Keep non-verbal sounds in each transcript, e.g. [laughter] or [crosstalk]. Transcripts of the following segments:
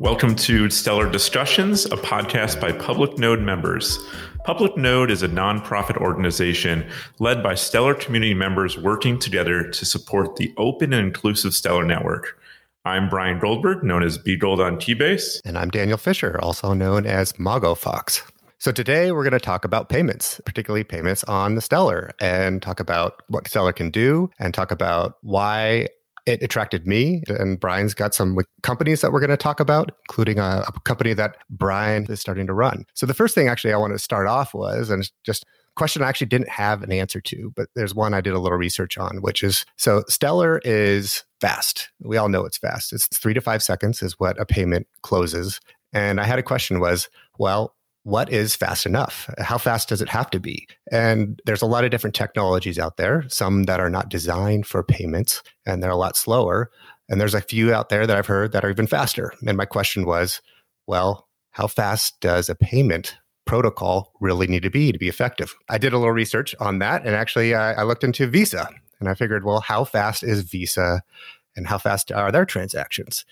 Welcome to Stellar Discussions, a podcast by Public Node members. Public Node is a nonprofit organization led by Stellar community members working together to support the open and inclusive Stellar network. I'm Brian Goldberg, known as B Gold on Keybase. And I'm Daniel Fisher, also known as Mago Fox. So today we're going to talk about payments, particularly payments on the Stellar, and talk about what Stellar can do and talk about why it attracted me. And Brian's got some companies that we're going to talk about, including a, a, company that Brian is starting to run. So the first thing actually I want to start off was, and just question I actually didn't have an answer to, but there's one I did a little research on, which is so Stellar is fast. We all know it's fast. It's three to five seconds is what a payment closes. And I had a question was, well, what is fast enough? How fast does it have to be? And there's a lot of different technologies out there, some that are not designed for payments and they're a lot slower. And there's a few out there that I've heard that are even faster. And my question was, well, how fast does a payment protocol really need to be to be effective? I did a little research on that. And actually, I, I looked into Visa and I figured, well, how fast is Visa and how fast are their transactions?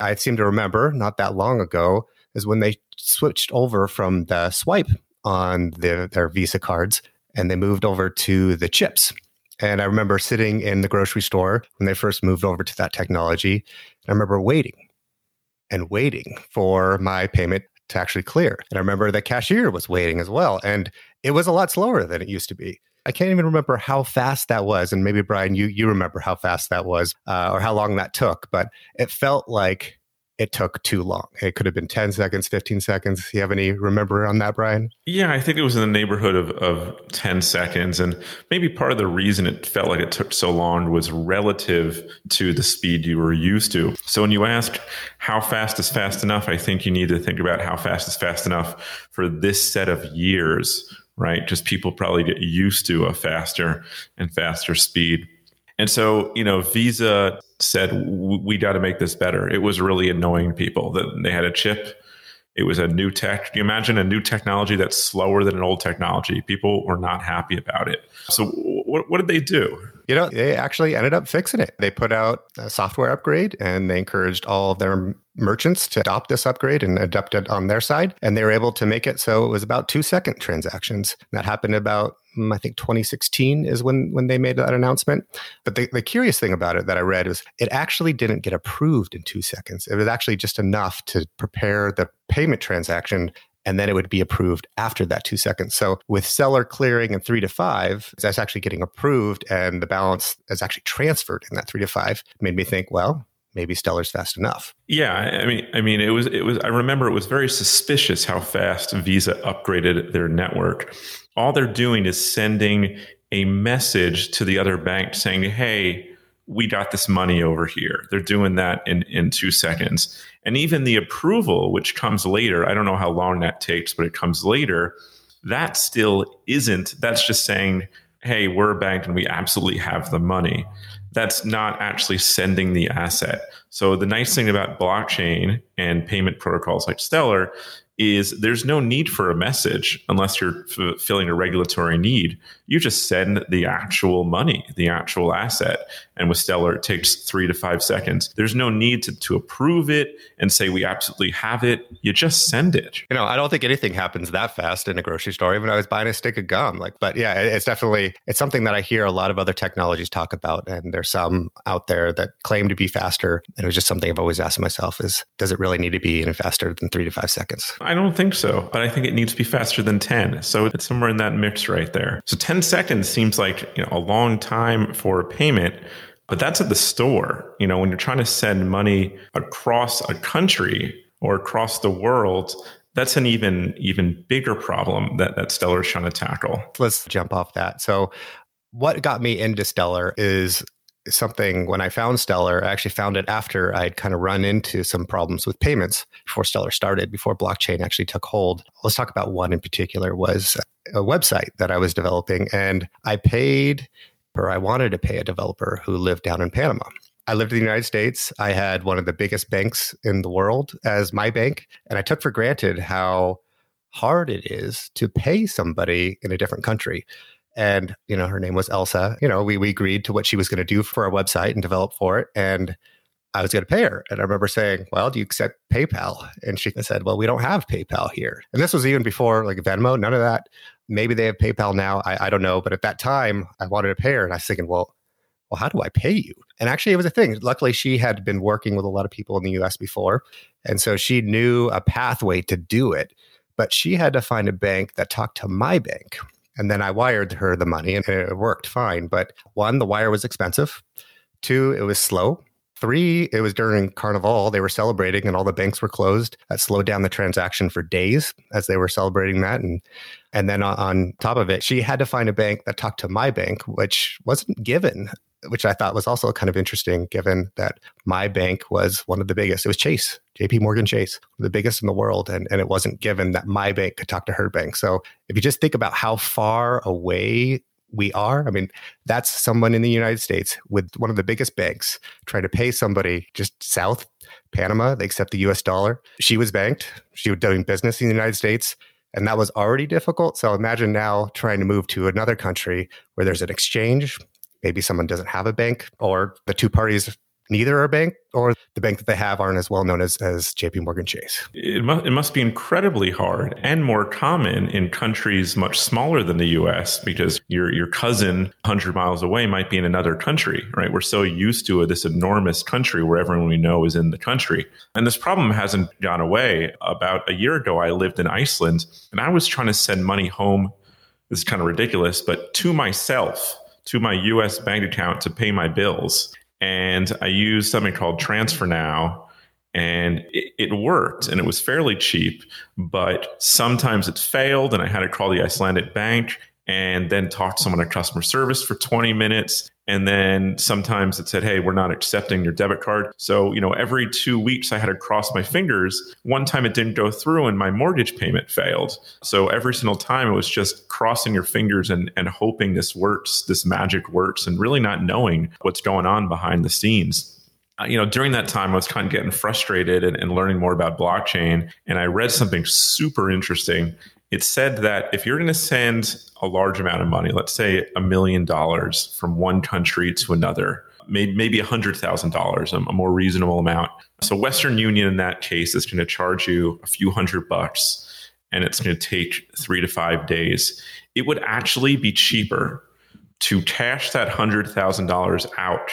I seem to remember not that long ago is when they switched over from the swipe on the, their Visa cards and they moved over to the chips. And I remember sitting in the grocery store when they first moved over to that technology. I remember waiting and waiting for my payment to actually clear. And I remember the cashier was waiting as well. And it was a lot slower than it used to be. I can't even remember how fast that was. And maybe Brian, you you remember how fast that was uh, or how long that took, but it felt like it took too long. It could have been 10 seconds, 15 seconds. You have any remember on that, Brian? Yeah, I think it was in the neighborhood of, of 10 seconds. And maybe part of the reason it felt like it took so long was relative to the speed you were used to. So when you ask how fast is fast enough, I think you need to think about how fast is fast enough for this set of years, right? Just people probably get used to a faster and faster speed. And so, you know, Visa said, we got to make this better. It was really annoying people that they had a chip. It was a new tech. You imagine a new technology that's slower than an old technology? People were not happy about it. So, what, what did they do? You know, they actually ended up fixing it. They put out a software upgrade and they encouraged all of their merchants to adopt this upgrade and adopt it on their side. And they were able to make it so it was about two second transactions. That happened about mm, I think 2016 is when when they made that announcement. But the, the curious thing about it that I read was it actually didn't get approved in two seconds. It was actually just enough to prepare the payment transaction and then it would be approved after that two seconds. So with Stellar clearing in three to five, that's actually getting approved and the balance is actually transferred in that three to five. Made me think, well, maybe Stellar's fast enough. Yeah, I mean, I mean, it was, it was. I remember it was very suspicious how fast Visa upgraded their network. All they're doing is sending a message to the other bank saying, "Hey, we got this money over here." They're doing that in in two seconds, and even the approval, which comes later. I don't know how long that takes, but it comes later. That still isn't. That's just saying, "Hey, we're a bank and we absolutely have the money." that's not actually sending the asset. So the nice thing about blockchain and payment protocols like Stellar is there's no need for a message unless you're fulfilling a regulatory need. You just send the actual money, the actual asset. And with Stellar, it takes three to five seconds. There's no need to, to approve it and say we absolutely have it. You just send it. You know, I don't think anything happens that fast in a grocery store. Even I was buying a stick of gum. Like, but yeah, it's definitely it's something that I hear a lot of other technologies talk about. And there's some out there that claim to be faster. And it was just something I've always asked myself is does it really need to be any faster than three to five seconds? I don't think so, but I think it needs to be faster than 10. So it's somewhere in that mix right there. So 10 seconds seems like you know, a long time for a payment, but that's at the store. You know, when you're trying to send money across a country or across the world, that's an even even bigger problem that, that Stellar is trying to tackle. Let's jump off that. So what got me into Stellar is something when I found Stellar, I actually found it after I'd kind of run into some problems with payments before Stellar started, before blockchain actually took hold. Let's talk about one in particular was a website that I was developing and I paid or I wanted to pay a developer who lived down in Panama. I lived in the United States. I had one of the biggest banks in the world as my bank, and I took for granted how hard it is to pay somebody in a different country and you know her name was elsa you know we, we agreed to what she was going to do for our website and develop for it and I was going to pay her. And I remember saying, Well, do you accept PayPal? And she said, Well, we don't have PayPal here. And this was even before like Venmo, none of that. Maybe they have PayPal now. I, I don't know. But at that time, I wanted to pay her. And I was thinking, Well, well, how do I pay you? And actually, it was a thing. Luckily, she had been working with a lot of people in the US before. And so she knew a pathway to do it. But she had to find a bank that talked to my bank. And then I wired her the money and it worked fine. But one, the wire was expensive. Two, it was slow. Three, it was during Carnival. They were celebrating and all the banks were closed. That slowed down the transaction for days as they were celebrating that. And and then on top of it, she had to find a bank that talked to my bank, which wasn't given, which I thought was also kind of interesting given that my bank was one of the biggest. It was Chase, JP Morgan Chase, the biggest in the world. And, and it wasn't given that my bank could talk to her bank. So if you just think about how far away we are. I mean, that's someone in the United States with one of the biggest banks trying to pay somebody just south Panama. They accept the US dollar. She was banked. She was doing business in the United States. And that was already difficult. So imagine now trying to move to another country where there's an exchange. Maybe someone doesn't have a bank, or the two parties neither are a bank or the bank that they have aren't as well known as, as JP Morgan Chase. It must, it must be incredibly hard and more common in countries much smaller than the US because your, your cousin 100 miles away might be in another country, right? We're so used to this enormous country where everyone we know is in the country. And this problem hasn't gone away. About a year ago, I lived in Iceland and I was trying to send money home. This is kind of ridiculous, but to myself to my US bank account to pay my bills and I used something called Transfer Now, and it, it, worked, and it was fairly cheap. But sometimes it failed, and I had to call the Icelandic bank and then talk to someone at customer service for 20 minutes. And then sometimes it said, Hey, we're not accepting your debit card. So, you know, every two weeks I had to cross my fingers. One time it didn't go through and my mortgage payment failed. So every single time it was just crossing your fingers and, and hoping this works, this magic works, and really not knowing what's going on behind the scenes uh, you know, during that time, I was kind of getting frustrated and, and, learning more about blockchain. And I read something super interesting it said that if you're going to send a large amount of money, let's say a million dollars from one country to another, maybe a hundred thousand dollars, a more reasonable amount. So Western Union in that case is going to charge you a few hundred bucks and it's going to take three to five days. It would actually be cheaper to cash that hundred thousand dollars out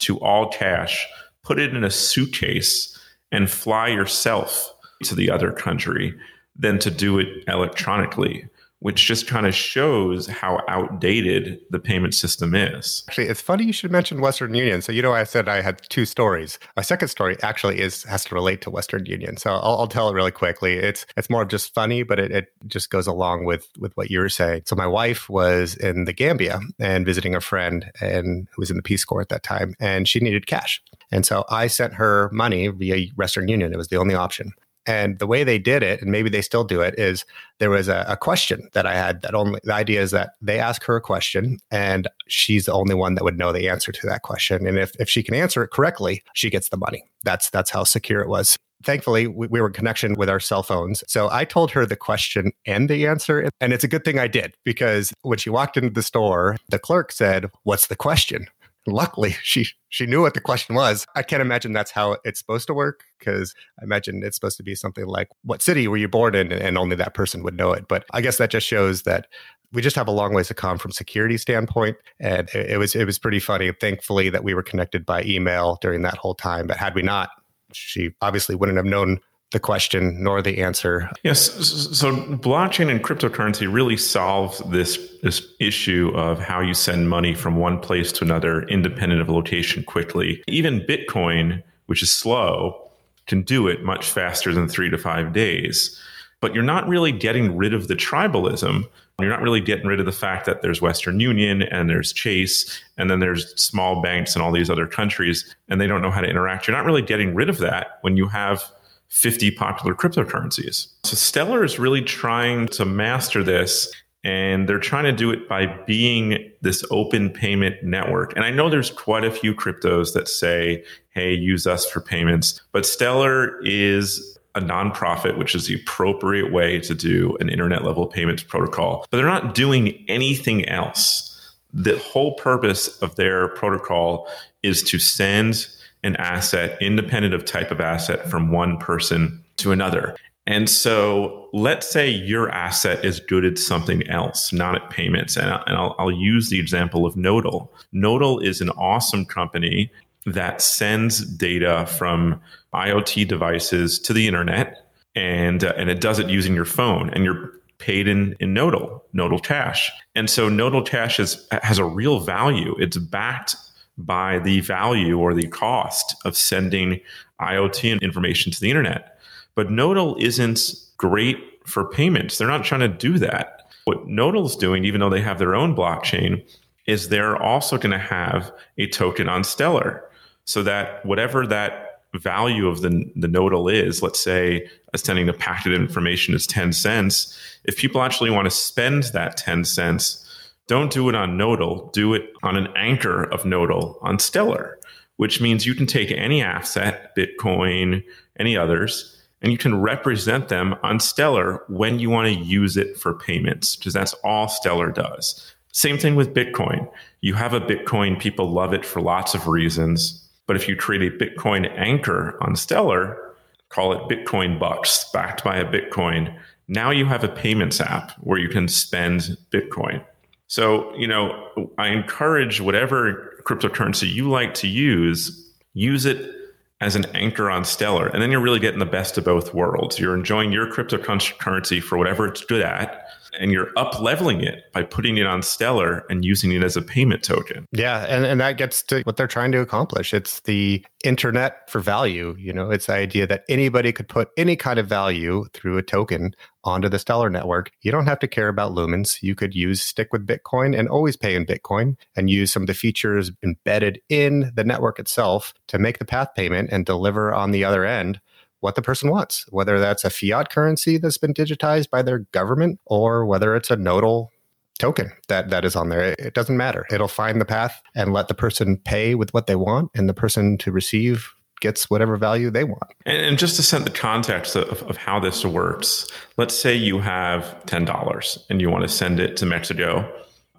to all cash, put it in a suitcase, and fly yourself to the other country than to do it electronically, which just kind of shows how outdated the payment system is. Actually, it's funny you should mention Western Union. So you know, I said I had two stories. My second story actually is has to relate to Western Union. So I'll, I'll tell it really quickly. It's it's more of just funny, but it, it just goes along with with what you were saying. So my wife was in the Gambia and visiting a friend and who was in the Peace Corps at that time, and she needed cash. And so I sent her money via Western Union. It was the only option. And the way they did it, and maybe they still do it, is there was a, a, question that I had that only the idea is that they ask her a question and she's the only one that would know the answer to that question. And if, if she can answer it correctly, she gets the money. That's that's how secure it was. Thankfully, we, we were in connection with our cell phones. So I told her the question and the answer. And it's a good thing I did because when she walked into the store, the clerk said, What's the question? Luckily [laughs] she she knew what the question was. I can't imagine that's how it's supposed to work because i imagine it's supposed to be something like what city were you born in? and only that person would know it. But i guess that just shows that we just have a long ways to come from security standpoint and it, it was it was pretty funny. Thankfully that we were connected by email during that whole time but had we not she obviously wouldn't have known the question nor the answer. Yes. So blockchain and cryptocurrency really solves this, this issue of how you send money from one place to another independent of location quickly. Even Bitcoin, which is slow, can do it much faster than three to five days. But you're not really getting rid of the tribalism. You're not really getting rid of the fact that there's Western Union and there's Chase and then there's small banks in all these other countries and they don't know how to interact. You're not really getting rid of that when you have 50 popular cryptocurrencies. So Stellar is really trying to master this and they're trying to do it by being this open payment network. And I know there's quite a few cryptos that say, hey, use us for payments, but Stellar is a nonprofit, which is the appropriate way to do an internet level payments protocol, but they're not doing anything else. The whole purpose of their protocol is to send an asset independent of type of asset from one person to another. And so let's say your asset is good at something else, not at payments. And, I'll, I'll use the example of Nodle. Nodle is an awesome company that sends data from IoT devices to the internet, and uh, and it does it using your phone, and you're paid in in Nodal, Nodle Cash. And so Nodle Cash is, has a real value. It's backed by the value or the cost of sending IoT information to the internet. But Nodle isn't great for payments. They're not trying to do that. What Nodle's doing, even though they have their own blockchain, is they're also going to have a token on Stellar so that whatever that value of the, the Nodle is, let's say sending a packet of information is 10 cents, if people actually want to spend that 10 cents, don't do it on Nodle, do it on an anchor of Nodle on Stellar, which means you can take any asset, Bitcoin, any others, and you can represent them on Stellar when you want to use it for payments, because that's all Stellar does. Same thing with Bitcoin. You have a Bitcoin, people love it for lots of reasons. But if you create a Bitcoin anchor on Stellar, call it Bitcoin bucks backed by a Bitcoin, now you have a payments app where you can spend Bitcoin. So, you know, I encourage whatever cryptocurrency you like to use, use it as an anchor on Stellar. And then you're really getting the best of both worlds. You're enjoying your cryptocurrency for whatever it's good at and you're up leveling it by putting it on Stellar and using it as a payment token. Yeah, and, and that gets to what they're trying to accomplish. It's the internet for value. You know, it's the idea that anybody could put any kind of value through a token onto the Stellar network. You don't have to care about lumens. You could use stick with Bitcoin and always pay in Bitcoin and use some of the features embedded in the network itself to make the path payment and deliver on the other end what the person wants, whether that's a fiat currency that's been digitized by their government or whether it's a Nodle token that that is on there. It doesn't matter. It'll find the path and let the person pay with what they want and the person to receive gets whatever value they want. And, just to set the context of, of how this works let's say you have $10 and you want to send it to mexico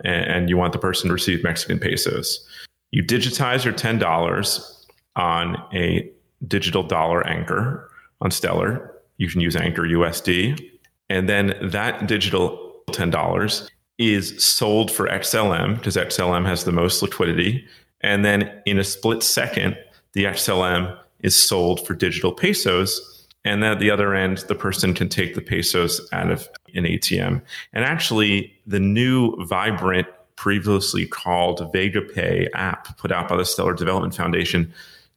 and you want the person to receive mexican pesos. You digitize your $10 on a digital dollar anchor on Stellar. You can use Anchor USD. And then that digital $10 is sold for XLM because XLM has the most liquidity. And then in a split second, the XLM is sold for digital pesos. And then at the other end, the person can take the pesos out of an ATM. And actually, the new Vibrant, previously called VegaPay app put out by the Stellar Development Foundation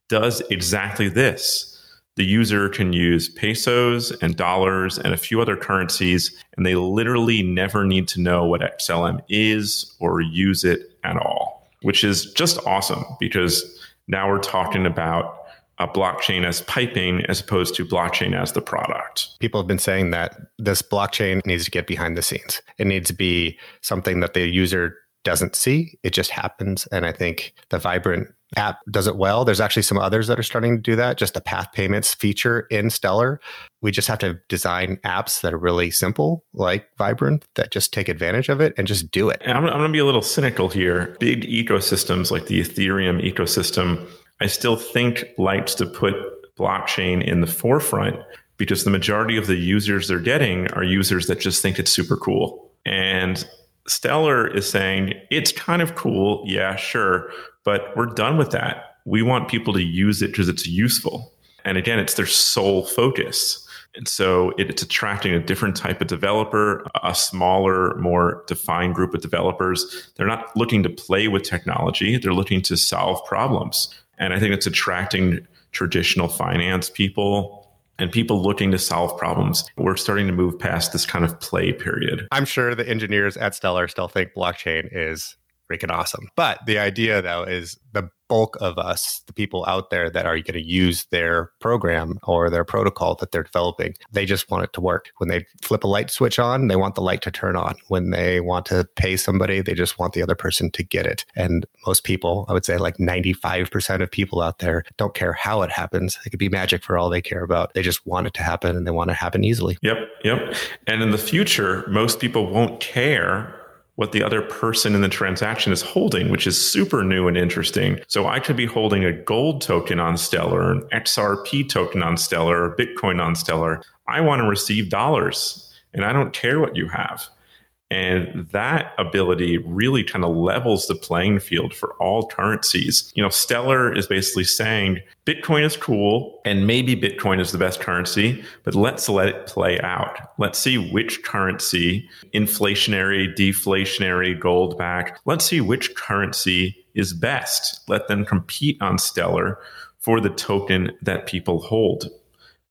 does exactly this. The user can use pesos and dollars and a few other currencies, and they literally never need to know what XLM is or use it at all, which is just awesome because now we're talking about a blockchain as piping as opposed to blockchain as the product. People have been saying that this blockchain needs to get behind the scenes. It needs to be something that the user doesn't see. It just happens. And I think the Vibrant app does it well. There's actually some others that are starting to do that, just the path payments feature in Stellar. We just have to design apps that are really simple, like Vibrant, that just take advantage of it and just do it. And I'm, I'm going to be a little cynical here. Big ecosystems like the Ethereum ecosystem, I still think likes to put blockchain in the forefront because the majority of the users they're getting are users that just think it's super cool. And Stellar is saying it's kind of cool, yeah, sure, but we're done with that. We want people to use it because it's useful. And again, it's their sole focus. And so it's attracting a different type of developer, a smaller, more defined group of developers. They're not looking to play with technology, they're looking to solve problems. And I think it's attracting traditional finance people, and people looking to solve problems. We're starting to move past this kind of play period. I'm sure the engineers at Stellar still think blockchain is freaking awesome. But the idea, though, is the bulk of us, the people out there that are going to use their program or their protocol that they're developing, they just want it to work. When they flip a light switch on, they want the light to turn on. When they want to pay somebody, they just want the other person to get it. And most people, I would say like 95% of people out there don't care how it happens. It could be magic for all they care about. They just want it to happen and they want it to happen easily. Yep. Yep. And in the future, most people won't care what the other person in the transaction is holding, which is super new and interesting. So I could be holding a gold token on Stellar, an XRP token on Stellar, Bitcoin on Stellar. I want to receive dollars and I don't care what you have. And that ability really kind of levels the playing field for all currencies. You know, Stellar is basically saying Bitcoin is cool and maybe Bitcoin is the best currency, but let's let it play out. Let's see which currency, inflationary, deflationary, gold back, let's see which currency is best. Let them compete on Stellar for the token that people hold.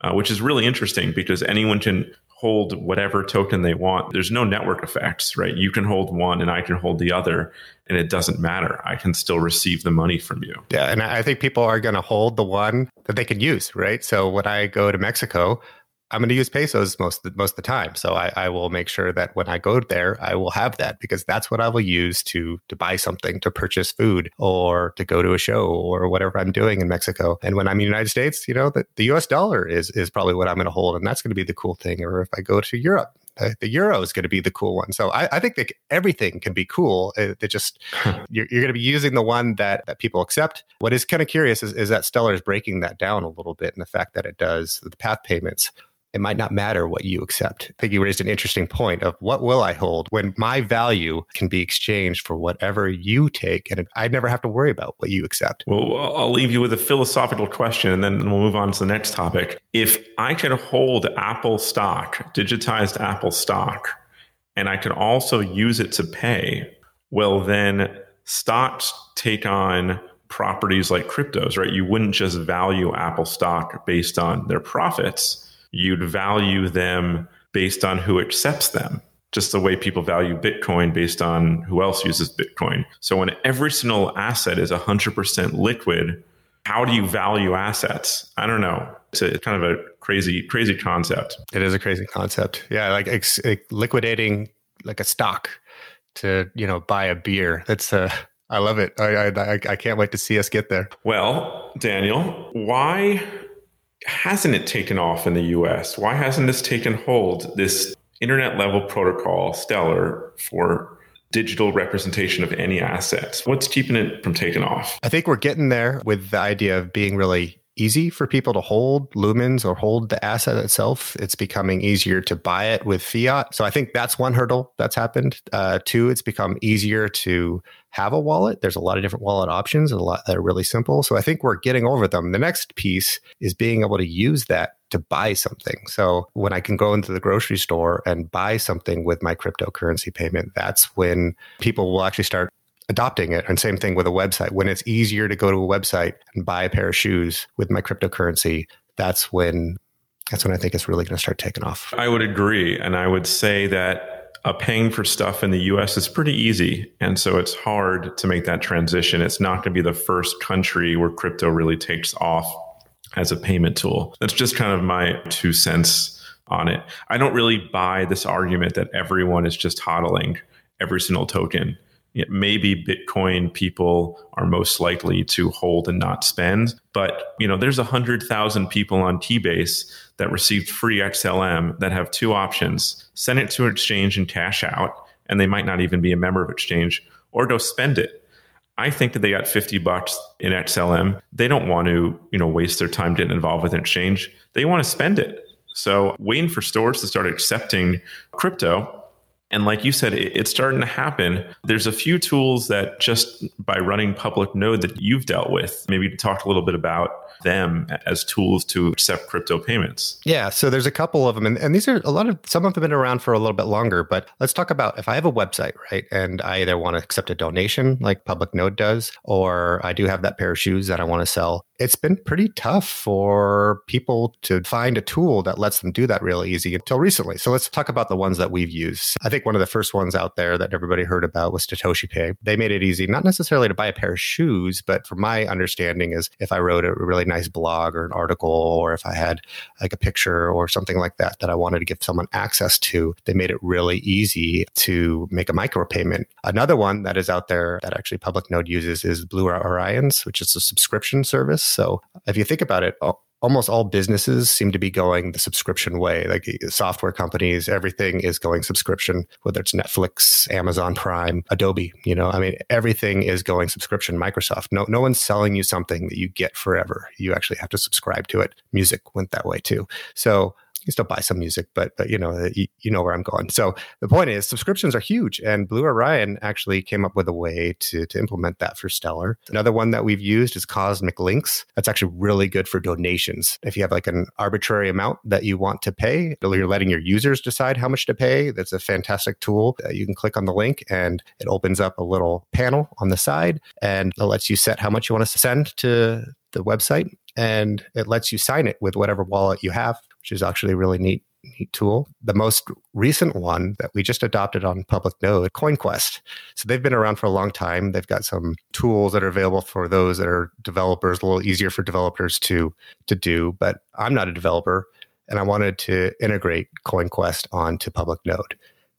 Uh, which is really interesting because anyone can hold whatever token they want. There's no network effects, right? You can hold one and I can hold the other, and it doesn't matter. I can still receive the money from you. Yeah. And I think people are going to hold the one that they can use, right? So when I go to Mexico, I'm going to use pesos most most of the time. So I, I, will make sure that when I go there, I will have that because that's what I will use to to buy something, to purchase food, or to go to a show, or whatever I'm doing in Mexico. And when I'm in the United States, you know, the, the U.S. dollar is is probably what I'm going to hold, and that's going to be the cool thing. Or if I go to Europe, the euro is going to be the cool one. So I, I think that everything can be cool. Uh, it, it just you're, you're, going to be using the one that that people accept. What is kind of curious is, is that Stellar is breaking that down a little bit, and the fact that it does the path payments it might not matter what you accept. I think you raised an interesting point of what will I hold when my value can be exchanged for whatever you take, and I never have to worry about what you accept. Well, I'll leave you with a philosophical question, and then we'll move on to the next topic. If I could hold Apple stock, digitized Apple stock, and I could also use it to pay, well, then stocks take on properties like cryptos, right? You wouldn't just value Apple stock based on their profits you'd value them based on who accepts them just the way people value Bitcoin based on who else uses Bitcoin. So when every single asset is 100% liquid, how do you value assets? I don't know. It's a kind of a crazy, crazy concept. It is a crazy concept. Yeah, like ex- liquidating like a stock to you know buy a beer. That's uh, I love it. I, I I can't wait to see us get there. Well, Daniel, why hasn't it taken off in the US? Why hasn't this taken hold, this internet level protocol, Stellar, for digital representation of any assets? What's keeping it from taking off? I think we're getting there with the idea of being really easy for people to hold lumens or hold the asset itself. It's becoming easier to buy it with fiat. So I think that's one hurdle that's happened. Uh, two, it's become easier to have a wallet. There's a lot of different wallet options, a lot that are really simple. So I think we're getting over them. The next piece is being able to use that to buy something. So when I can go into the grocery store and buy something with my cryptocurrency payment, that's when people will actually start adopting it. And same thing with a website. When it's easier to go to a website and buy a pair of shoes with my cryptocurrency, that's when that's when I think it's really going to start taking off. I would agree. And I would say that uh, paying for stuff in the US is pretty easy. And so it's hard to make that transition. It's not going to be the first country where crypto really takes off as a payment tool. That's just kind of my two cents on it. I don't really buy this argument that everyone is just hodling every single token maybe Bitcoin people are most likely to hold and not spend. But you know, there's a hundred thousand people on Keybase that received free XLM that have two options: send it to an exchange and cash out, and they might not even be a member of exchange, or go spend it. I think that they got 50 bucks in XLM. They don't want to, you know, waste their time getting involved with an exchange. They want to spend it. So waiting for stores to start accepting crypto and like you said, it's starting to happen. There's a few tools that just by running public node that you've dealt with, maybe talk a little bit about them as tools to accept crypto payments? Yeah, so there's a couple of them, and, and these are a lot of some of them have been around for a little bit longer. But let's talk about if I have a website, right, and I either want to accept a donation like Public Node does, or I do have that pair of shoes that I want to sell. It's been pretty tough for people to find a tool that lets them do that really easy until recently. So let's talk about the ones that we've used. I think one of the first ones out there that everybody heard about was Satoshi Pay. They made it easy, not necessarily to buy a pair of shoes, but from my understanding is if I wrote a really nice blog or an article, or if I had like a picture or something like that that I wanted to give someone access to, they made it really easy to make a micropayment. Another one that is out there that actually Public Node uses is Blue Orions, which is a subscription service. So if you think about it, almost all businesses seem to be going the subscription way. Like eh, software companies, everything is going subscription, whether it's Netflix, Amazon Prime, Adobe, you know, I mean, everything is going subscription. Microsoft, no, no one's selling you something that you get forever. You actually have to subscribe to it. Music went that way too. So you still buy some music, but but you know you, you know where I'm going. So the point is subscriptions are huge, and Blue Orion actually came up with a way to to implement that for Stellar. Another one that we've used is Cosmic Links. That's actually really good for donations. If you have like an arbitrary amount that you want to pay, you're letting your users decide how much to pay. That's a fantastic tool. You can click on the link, and it opens up a little panel on the side, and it lets you set how much you want to send to the website and it lets you sign it with whatever wallet you have which is actually a really neat neat tool. The most recent one that we just adopted on public node, CoinQvest. So they've been around for a long time. They've got some tools that are available for those that are developers, a little easier for developers to to do. But I'm not a developer, and I wanted to integrate CoinQvest onto public node.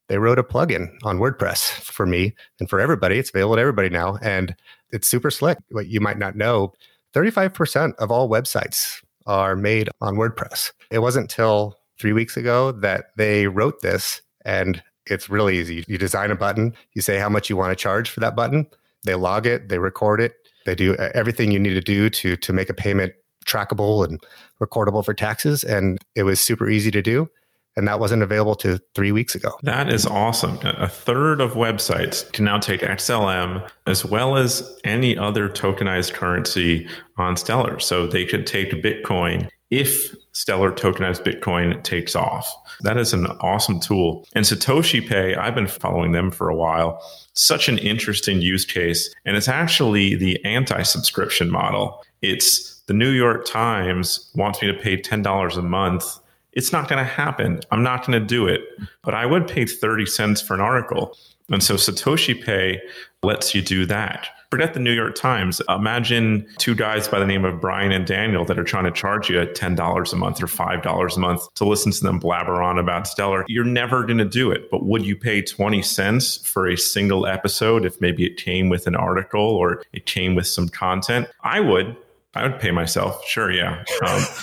They wrote a plugin on WordPress for me and for everybody. It's available to everybody now, and it's super slick. What you might not know, 35% of all websites are made on WordPress. It wasn't till three weeks ago that they wrote this, and it's really easy. You design a button, you say how much you want to charge for that button, they log it, they record it, they do everything you need to do to to make a payment trackable and recordable for taxes, and it was super easy to do and that wasn't available to three weeks ago. That is awesome. A third of websites can now take XLM as well as any other tokenized currency on Stellar. So they could take Bitcoin if Stellar tokenized Bitcoin takes off. That is an awesome tool. And Satoshi Pay, I've been following them for a while. Such an interesting use case. And it's actually the anti subscription model. It's the New York Times wants me to pay $10 a month it's not going to happen. I'm not going to do it. But I would pay 30 cents for an article. And so Satoshi Pay lets you do that. Forget the New York Times. Imagine two guys by the name of Brian and Daniel that are trying to charge you $10 a month or $5 a month to listen to them blabber on about Stellar. You're never going to do it. But would you pay 20 cents for a single episode if maybe it came with an article or it came with some content? I would I would pay myself. Sure, yeah. Um,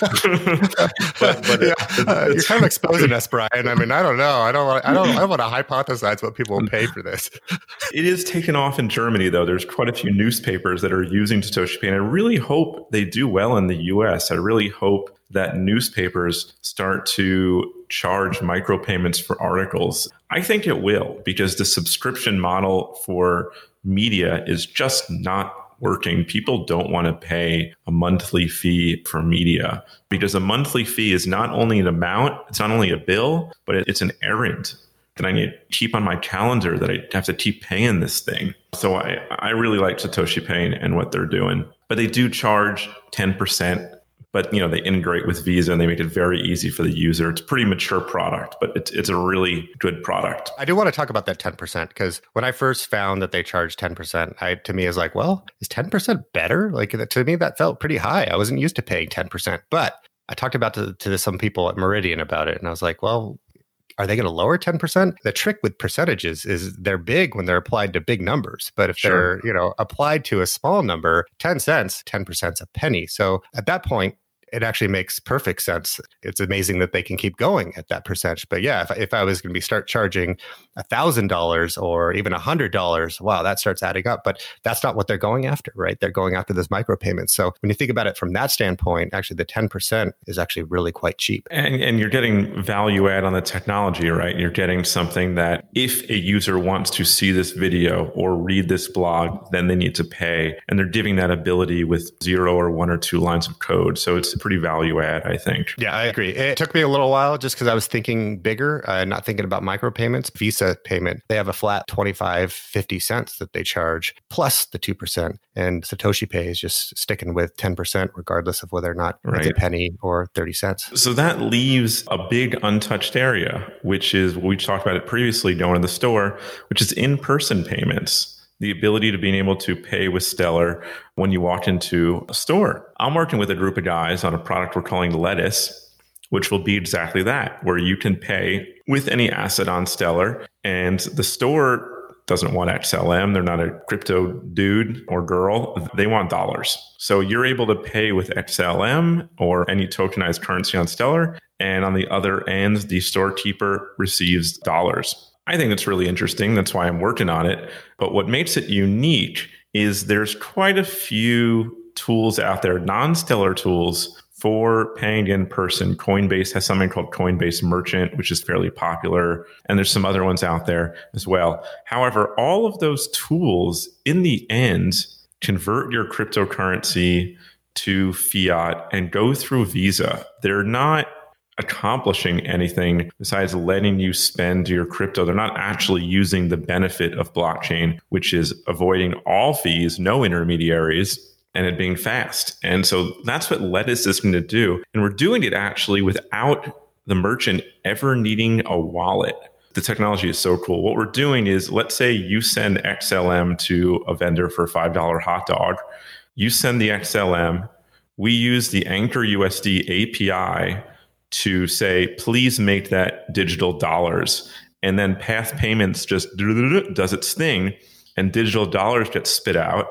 [laughs] [laughs] but, but yeah. It, uh, you're kind of exposing us, Brian. I mean, I don't know. I don't. Want, I don't. I want to hypothesize what people will pay for this. [laughs] it is taken off in Germany, though. There's quite a few newspapers that are using Satoshi Pay, and I really hope they do well in the U.S. I really hope that newspapers start to charge micropayments for articles. I think it will because the subscription model for media is just not working, people don't want to pay a monthly fee for media because a monthly fee is not only an amount, it's not only a bill, but it's an errand that I need to keep on my calendar that I have to keep paying this thing. So I, I really like Satoshi Pay and what they're doing. But they do charge 10% but you know they integrate with Visa and they make it very easy for the user. It's a pretty mature product, but it's it's a really good product. I do want to talk about that 10% because when I first found that they charged 10%, I to me is like, well, is 10% better? Like to me that felt pretty high. I wasn't used to paying 10%. But I talked about to, to some people at Meridian about it and I was like, well, are they going to lower 10%? The trick with percentages is they're big when they're applied to big numbers. But if sure. they're, you know, applied to a small number, 10 cents, 10% is a penny. So at that point, it actually makes perfect sense. It's amazing that they can keep going at that percentage. But yeah, if, if I was going to be start charging thousand dollars or even a hundred dollars, wow, that starts adding up. But that's not what they're going after, right? They're going after this micropayments. So when you think about it from that standpoint, actually the ten percent is actually really quite cheap. And, and you're getting value add on the technology, right? You're getting something that if a user wants to see this video or read this blog, then they need to pay, and they're giving that ability with zero or one or two lines of code. So it's pretty value add, I think. Yeah, I agree. It took me a little while just because I was thinking bigger, uh, not thinking about micropayments. Visa payment, they have a flat 25, 50 cents that they charge plus the 2%. And Satoshi Pay is just sticking with 10%, regardless of whether or not right. it's a penny or 30 cents. So that leaves a big untouched area, which is we talked about it previously going to the store, which is in person payments the ability to being able to pay with Stellar when you walk into a store. I'm working with a group of guys on a product we're calling Lettuce, which will be exactly that, where you can pay with any asset on Stellar and the store doesn't want XLM. They're not a crypto dude or girl. They want dollars. So you're able to pay with XLM or any tokenized currency on Stellar. And on the other end, the storekeeper receives dollars. I think it's really interesting. That's why I'm working on it. But what makes it unique is there's quite a few tools out there, non stellar tools for paying in person. Coinbase has something called Coinbase Merchant, which is fairly popular. And there's some other ones out there as well. However, all of those tools in the end convert your cryptocurrency to fiat and go through Visa. They're not accomplishing anything besides letting you spend your crypto. They're not actually using the benefit of blockchain, which is avoiding all fees, no intermediaries, and it being fast. And so that's what Lettuce is going to do. And we're doing it actually without the merchant ever needing a wallet. The technology is so cool. What we're doing is let's say you send XLM to a vendor for a $5 hot dog. You send the XLM. We use the Anchor USD API to say, please make that digital dollars. And then Path Payments just does its thing and digital dollars get spit out.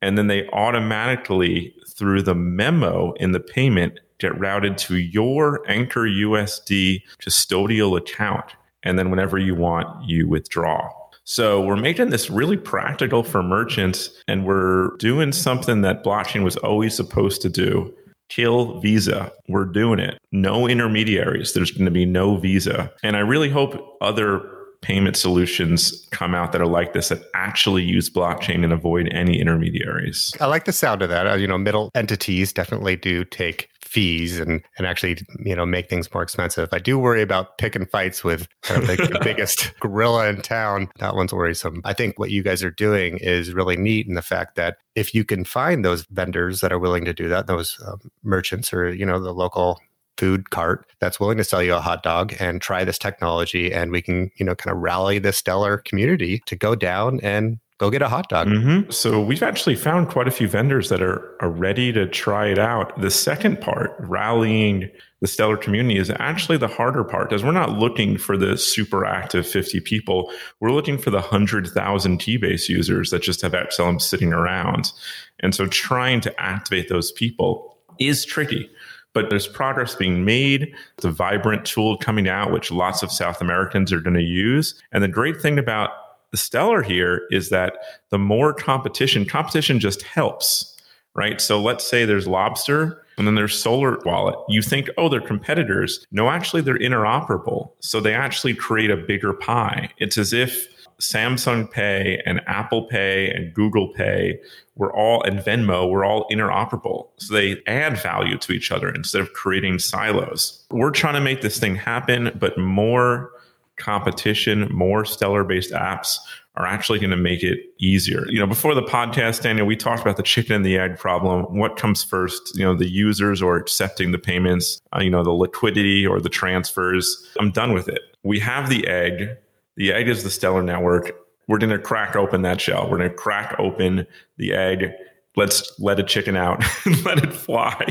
And then they automatically, through the memo in the payment, get routed to your Anchor USD custodial account. And then whenever you want, you withdraw. So we're making this really practical for merchants and we're doing something that blockchain was always supposed to do kill Visa. We're doing it. No intermediaries. There's going to be no Visa. And I really hope other payment solutions come out that are like this that actually use blockchain and avoid any intermediaries. I like the sound of that. Uh, you know, middle entities definitely do take fees and and actually you know make things more expensive. I do worry about picking fights with kind of the, the [laughs] biggest gorilla in town. That one's worrisome. I think what you guys are doing is really neat in the fact that if you can find those vendors that are willing to do that, those um, merchants or you know the local food cart that's willing to sell you a hot dog and try this technology and we can you know kind of rally the stellar community to go down and go get a hot dog. Mm-hmm. So we've actually found quite a few vendors that are, are ready to try it out. The second part, rallying the stellar community, is actually the harder part because we're not looking for the super active 50 people. We're looking for the 100,000 Keybase users that just have XLM sitting around. And so trying to activate those people is tricky but there's progress being made. It's a vibrant tool coming out, which lots of South Americans are going to use. And the great thing about stellar here is that the more competition, competition just helps, right? So let's say there's LOBSTR and then there's Solar Wallet. You think, oh, they're competitors. No, actually, they're interoperable. So they actually create a bigger pie. It's as if Samsung Pay and Apple Pay and Google Pay were all, and Venmo were all interoperable. So they add value to each other instead of creating silos. We're trying to make this thing happen, but more competition, more stellar based apps are actually going to make it easier. You know, before the podcast, Daniel, we talked about the chicken and the egg problem. What comes first? You know, the users or accepting the payments, uh, you know, the liquidity or the transfers. I'm done with it. We have the egg. The egg is the stellar network. We're going to crack open that shell. We're going to crack open the egg let's let a chicken out [laughs] and let it fly.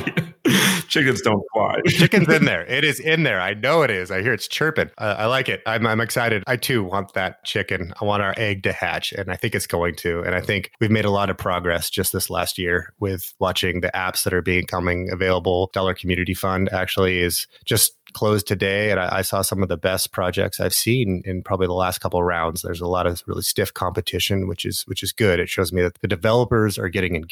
[laughs] Chickens don't fly. Chicken's in there. It is in there. I know it is. I hear it's chirping. Uh, I like it. I'm, I'm excited. I too want that chicken. I want our egg to hatch, and I think it's going to. And I think we've made a lot of progress just this last year with watching the apps that are becoming available. Stellar Community Fund actually is just closed today, and I, I, saw some of the best projects I've seen in probably the last couple of rounds. There's a lot of really stiff competition, which is which is good. It shows me that the developers are getting engaged,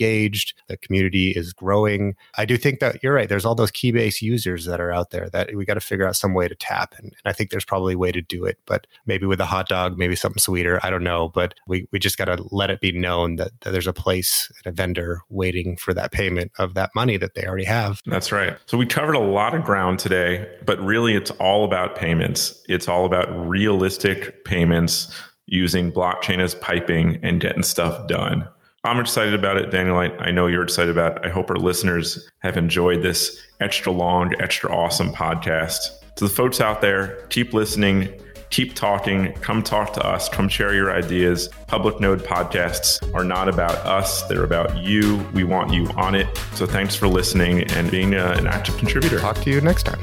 the community is growing. I do think that you're right. There's all those Keybase users that are out there that we got to figure out some way to tap, and, and I think there's probably a way to do it. But maybe with a hot dog, maybe something sweeter. I don't know, but we we just got to let it be known that, that there's a place and a vendor waiting for that payment of that money that they already have. That's right. So we covered a lot of ground today but really it's all about payments. It's all about realistic payments using blockchain as piping and getting stuff done. I'm excited about it, Daniel. I, I, know you're excited about it. I hope our listeners have enjoyed this extra long, extra awesome podcast. To the folks out there, keep listening, keep talking, come talk to us, come share your ideas. Public Node podcasts are not about us, they're about you. We want you on it. So thanks for listening and being a, an active contributor. Talk to you next time.